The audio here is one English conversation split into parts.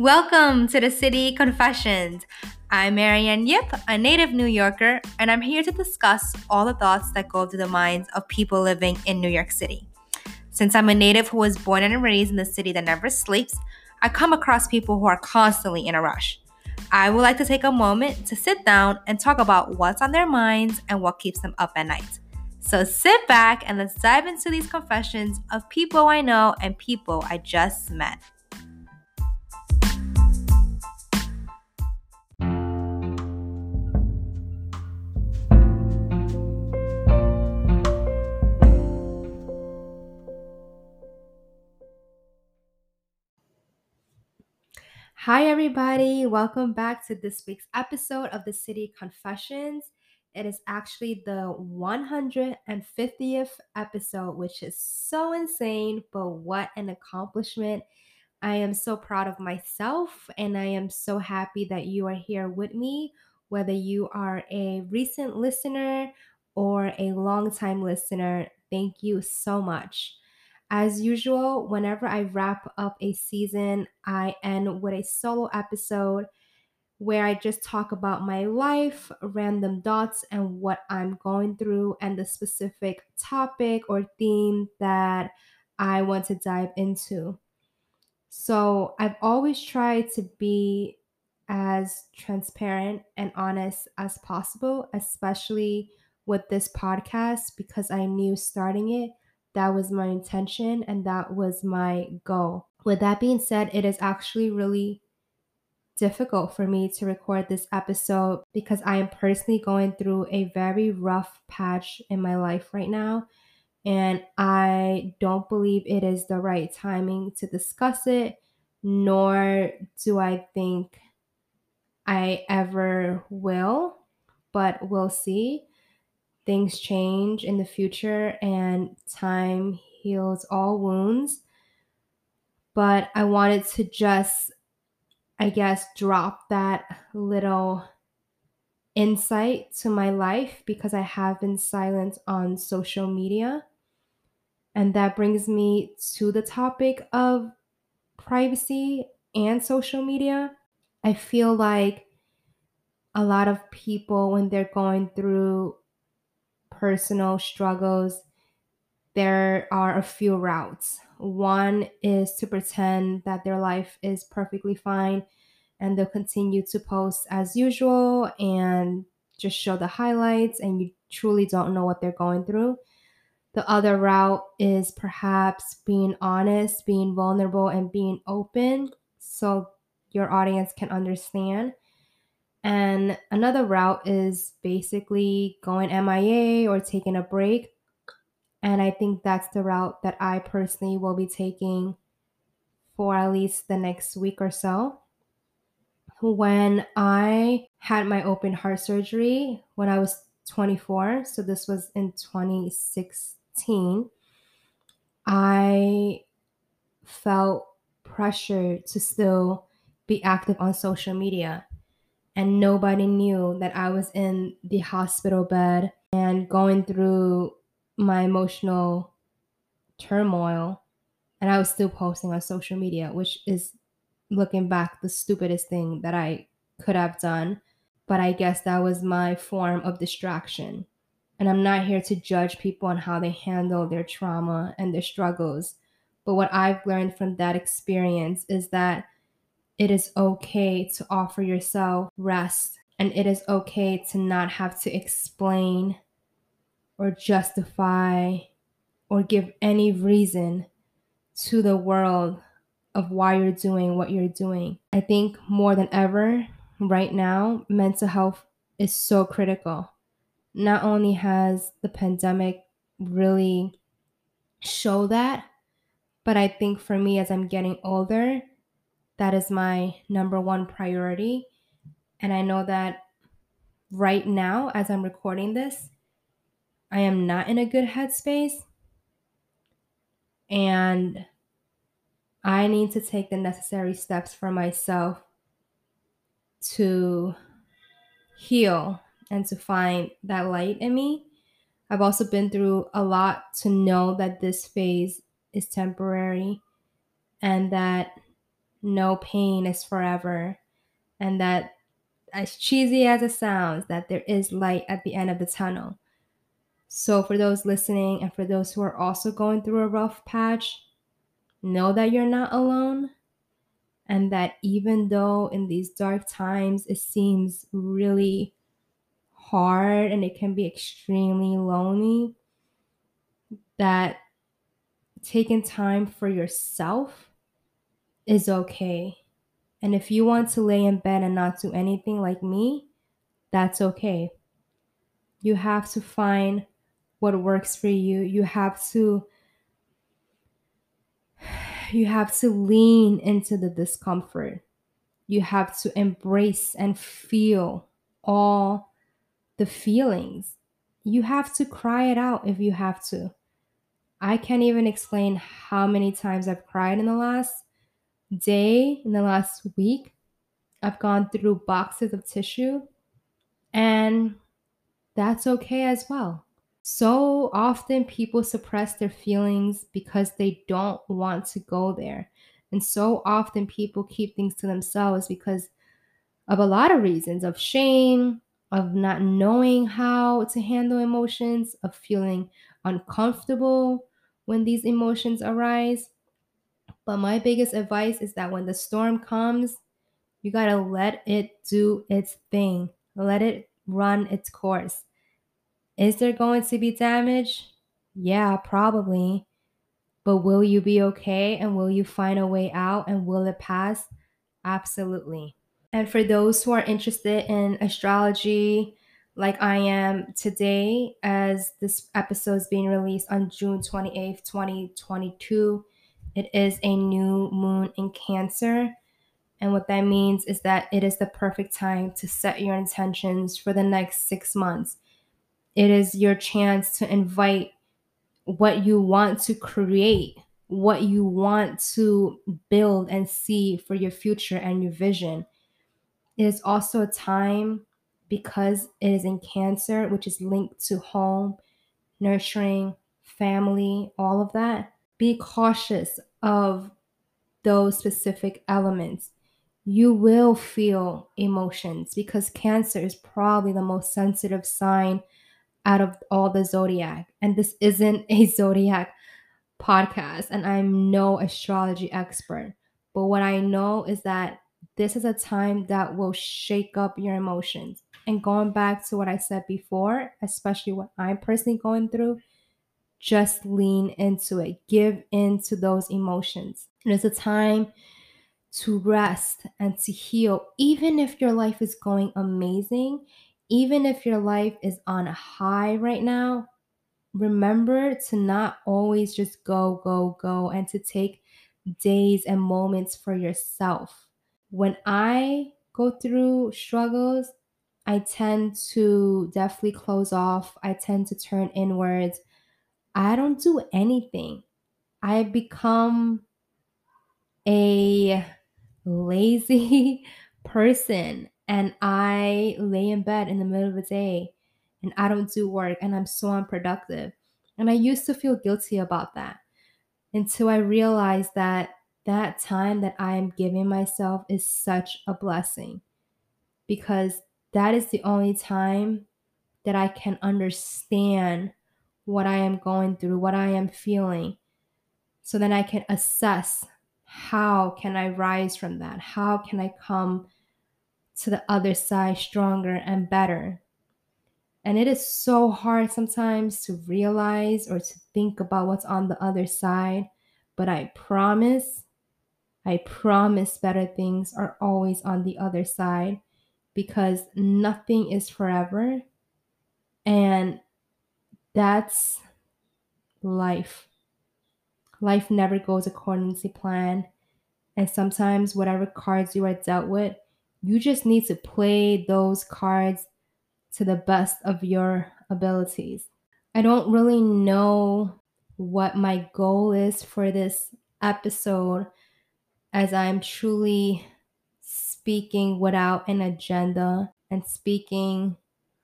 Welcome to the City Confessions. I'm Mariann Yip, a native New Yorker, and I'm here to discuss all the thoughts that go through the minds of people living in New York City. Since I'm a native who was born and raised in the city that never sleeps, I come across people who are constantly in a rush. I would like to take a moment to sit down and talk about what's on their minds and what keeps them up at night. So sit back and let's dive into these confessions of people I know and people I just met. Hi, everybody. Welcome back to this week's episode of the City Confessions. It is actually the 150th episode, which is so insane, but what an accomplishment. I am so proud of myself and I am so happy that you are here with me, whether you are a recent listener or a long-time listener. Thank you so much. As usual, whenever I wrap up a season, I end with a solo episode where I just talk about my life, random dots, and what I'm going through, and the specific topic or theme that I want to dive into. So I've always tried to be as transparent and honest as possible, especially with this podcast, because I knew starting it that was my intention and that was my goal. With that being said, it is actually really difficult for me to record this episode because I am personally going through a very rough patch in my life right now. And I don't believe it is the right timing to discuss it, nor do I think I ever will, but we'll see things change in the future and time heals all wounds. But I wanted to just, I guess, drop that little insight to my life because I have been silent on social media. And that brings me to the topic of privacy and social media. I feel like a lot of people, when they're going through personal struggles, there are a few routes. One is to pretend that their life is perfectly fine and they'll continue to post as usual and just show the highlights, and you truly don't know what they're going through. The other route is perhaps being honest, being vulnerable, and being open so your audience can understand. And another route is basically going MIA or taking a break. And I think that's the route that I personally will be taking for at least the next week or so. When I had my open heart surgery when I was 24, so this was in 2016, I felt pressure to still be active on social media and nobody knew that I was in the hospital bed and going through my emotional turmoil. And I was still posting on social media, which is looking back the stupidest thing that I could have done. But I guess that was my form of distraction. And I'm not here to judge people on how they handle their trauma and their struggles. But what I've learned from that experience is that it is okay to offer yourself rest and it is okay to not have to explain or justify or give any reason to the world of why you're doing what you're doing. I think more than ever right now, mental health is so critical. Not only has the pandemic really show that, but I think for me as I'm getting older, that is my number one priority. And I know that right now, as I'm recording this, I am not in a good headspace. And I need to take the necessary steps for myself to heal and to find that light in me. I've also been through a lot to know that this phase is temporary and that no pain is forever and that as cheesy as it sounds that there is light at the end of the tunnel. So for those listening and for those who are also going through a rough patch know that you're not alone and that even though in these dark times it seems really hard and it can be extremely lonely that taking time for yourself is okay. And if you want to lay in bed and not do anything like me, that's okay. You have to find what works for you. You have to you have to lean into the discomfort. You have to embrace and feel all the feelings. You have to cry it out if you have to. I can't even explain how many times I've cried in the last day, in the last week. I've gone through boxes of tissue, and that's okay as well. So often people suppress their feelings because they don't want to go there. And so often people keep things to themselves because of a lot of reasons of shame, of not knowing how to handle emotions, of feeling uncomfortable when these emotions arise. But my biggest advice is that when the storm comes, you got to let it do its thing, let it run its course. Is there going to be damage? Yeah, probably. But will you be okay and will you find a way out and will it pass? Absolutely. And for those who are interested in astrology, like I am today, as this episode is being released on June 28th, 2022, it is a new moon in Cancer. And what that means is that it is the perfect time to set your intentions for the next six months. It is your chance to invite what you want to create, what you want to build and see for your future and your vision. It is also a time because it is in Cancer, which is linked to home, nurturing, family, all of that. Be cautious of those specific elements. You will feel emotions because Cancer is probably the most sensitive sign out of all the zodiac. And this isn't a zodiac podcast, and I'm no astrology expert. But what I know is that this is a time that will shake up your emotions. And going back to what I said before, especially what I'm personally going through, just lean into it. Give into those emotions. It's a time to rest and to heal. Even if your life is going amazing, even if your life is on a high right now, remember to not always just go, go, go, and to take days and moments for yourself. When I go through struggles, I tend to definitely close off. I tend to turn inwards. I don't do anything. I become a lazy person and I lay in bed in the middle of the day and I don't do work and I'm so unproductive. And I used to feel guilty about that until I realized that that time that I am giving myself is such a blessing because that is the only time that I can understand what I am going through, what I am feeling. So then I can assess how can I rise from that? How can I come to the other side stronger and better? And it is so hard sometimes to realize or to think about what's on the other side. But I promise, I promise better things are always on the other side because nothing is forever. And that's life. Life never goes according to plan. And sometimes, whatever cards you are dealt with, you just need to play those cards to the best of your abilities. I don't really know what my goal is for this episode, as I'm truly speaking without an agenda and speaking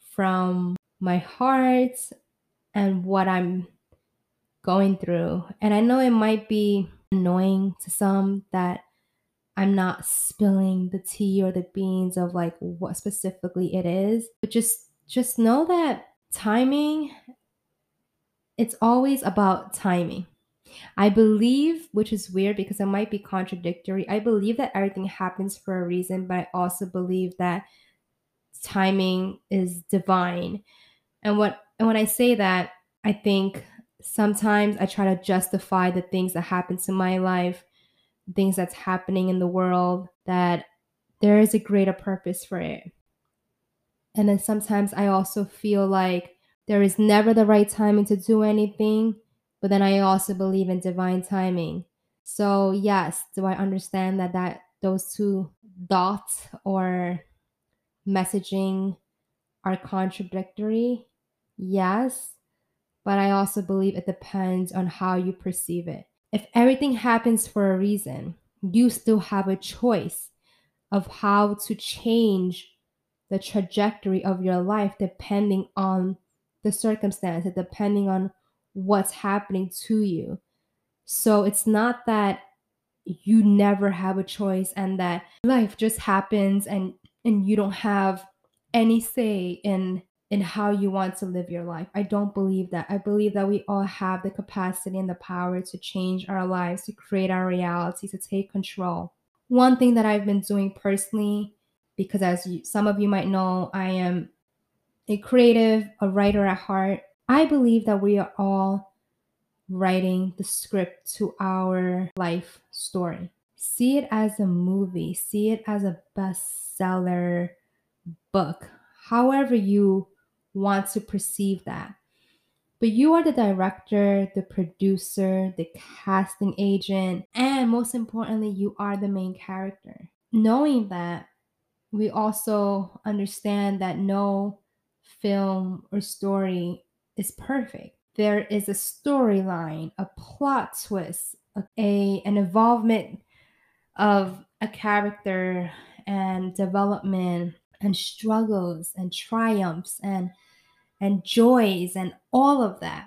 from my heart and what I'm going through. And I know it might be annoying to some that I'm not spilling the tea or the beans of like what specifically it is, but just just know that timing it's always about timing. I believe, which is weird because it might be contradictory. I believe that everything happens for a reason, but I also believe that timing is divine. And what and when I say that, I think sometimes I try to justify the things that happen to my life, things that's happening in the world, that there is a greater purpose for it. And then sometimes I also feel like there is never the right timing to do anything, but then I also believe in divine timing. So, yes, do I understand that that those two dots or messaging are contradictory? Yes, but I also believe it depends on how you perceive it. If everything happens for a reason, you still have a choice of how to change the trajectory of your life depending on the circumstances, depending on what's happening to you. So it's not that you never have a choice and that life just happens and and you don't have any say in in how you want to live your life. I don't believe that. I believe that we all have the capacity and the power to change our lives, to create our reality, to take control. One thing that I've been doing personally because as you, some of you might know, I am a creative, a writer at heart. I believe that we are all writing the script to our life story. See it as a movie, see it as a bestseller book, however you want to perceive that. But you are the director, the producer, the casting agent, and most importantly, you are the main character. Knowing that, we also understand that no film or story is perfect. There is a storyline, a plot twist, a, a an involvement of a character and development and struggles and triumphs and and joys and all of that.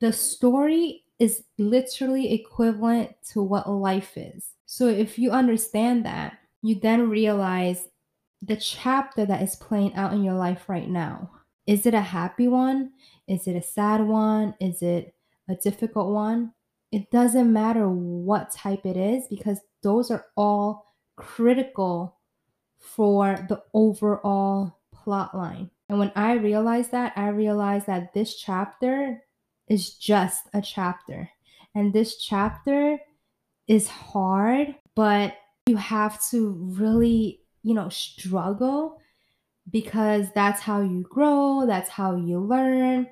The story is literally equivalent to what life is. So if you understand that, you then realize the chapter that is playing out in your life right now. Is it a happy one? Is it a sad one? Is it a difficult one? It doesn't matter what type it is because those are all critical for the overall plot line. And when I realized that, I realized that this chapter is just a chapter. And this chapter is hard, but you have to really, you know, struggle because that's how you grow, that's how you learn.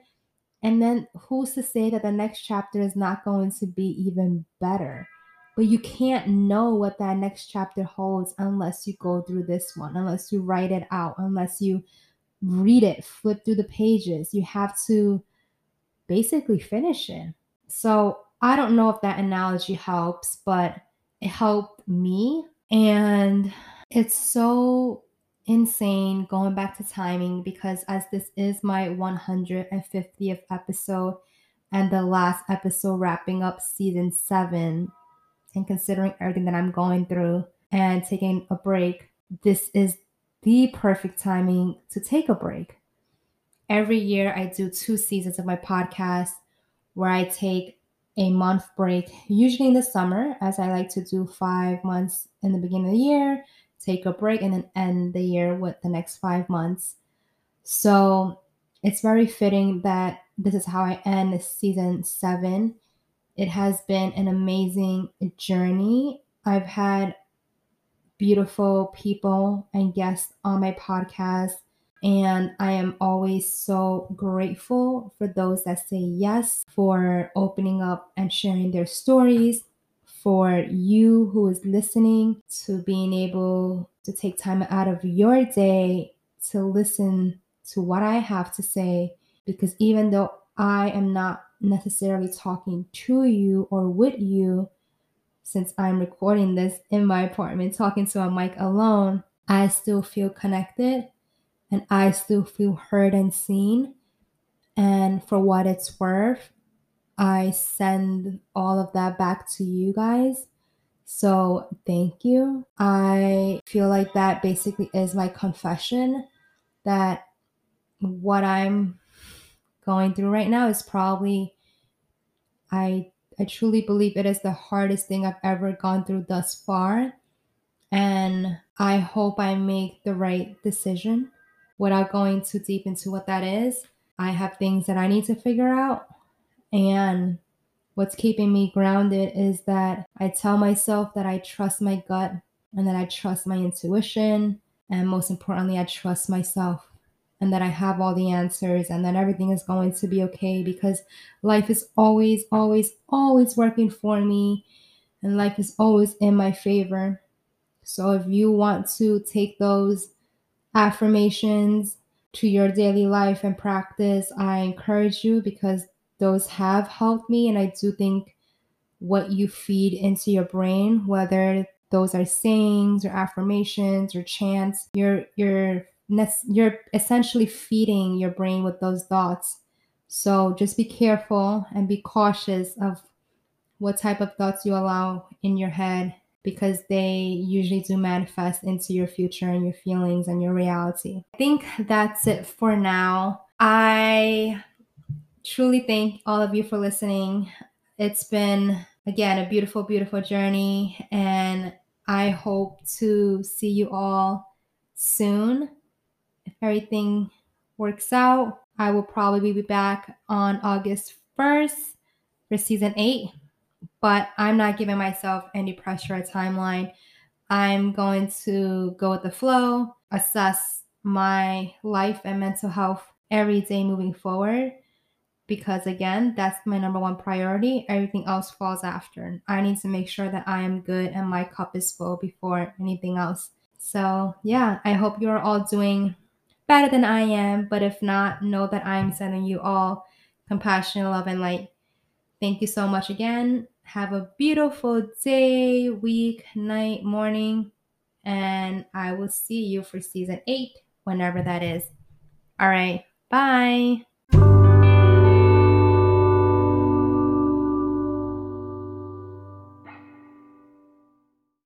And then who's to say that the next chapter is not going to be even better? But you can't know what that next chapter holds unless you go through this one, unless you write it out, unless you read it, flip through the pages. You have to basically finish it. So I don't know if that analogy helps, but it helped me. And it's so insane going back to timing because as this is my 150th episode and the last episode wrapping up season seven, and considering everything that I'm going through and taking a break, this is the perfect timing to take a break. Every year, I do two seasons of my podcast where I take a month break, usually in the summer, as I like to do five months in the beginning of the year, take a break, and then end the year with the next five months. So it's very fitting that this is how I end season seven. It has been an amazing journey. I've had beautiful people and guests on my podcast. And I am always so grateful for those that say yes, for opening up and sharing their stories, for you who is listening to being able to take time out of your day to listen to what I have to say. Because even though I am not necessarily talking to you or with you, since I'm recording this in my apartment, talking to a mic alone, I still feel connected and I still feel heard and seen. And for what it's worth, I send all of that back to you guys So, thank you. I feel like that basically is my confession that what I'm going through right now is probably I I truly believe it is the hardest thing I've ever gone through thus far. And I hope I make the right decision without going too deep into what that is. I have things that I need to figure out. And what's keeping me grounded is that I tell myself that I trust my gut and that I trust my intuition. And most importantly, I trust myself and that I have all the answers and that everything is going to be okay because life is always, always, always working for me and life is always in my favor. So if you want to take those affirmations to your daily life and practice, I encourage you because those have helped me. And I do think what you feed into your brain, whether those are sayings or affirmations or chants, you're you're you're essentially feeding your brain with those thoughts. So just be careful and be cautious of what type of thoughts you allow in your head because they usually do manifest into your future and your feelings and your reality. I think that's it for now. I truly thank all of you for listening. It's been, again, a beautiful, beautiful journey. And I hope to see you all soon everything works out, I will probably be back on August 1st for season eight, but I'm not giving myself any pressure or timeline. I'm going to go with the flow, assess my life and mental health every day moving forward. Because again, that's my number one priority. Everything else falls after. I need to make sure that I am good and my cup is full before anything else. So, yeah, I hope you're all doing better than I am, but if not, know that I'm sending you all compassion, love, and light. Thank you so much again. Have a beautiful day, week, night, morning, and I will see you for season eight, whenever that is. All right, bye.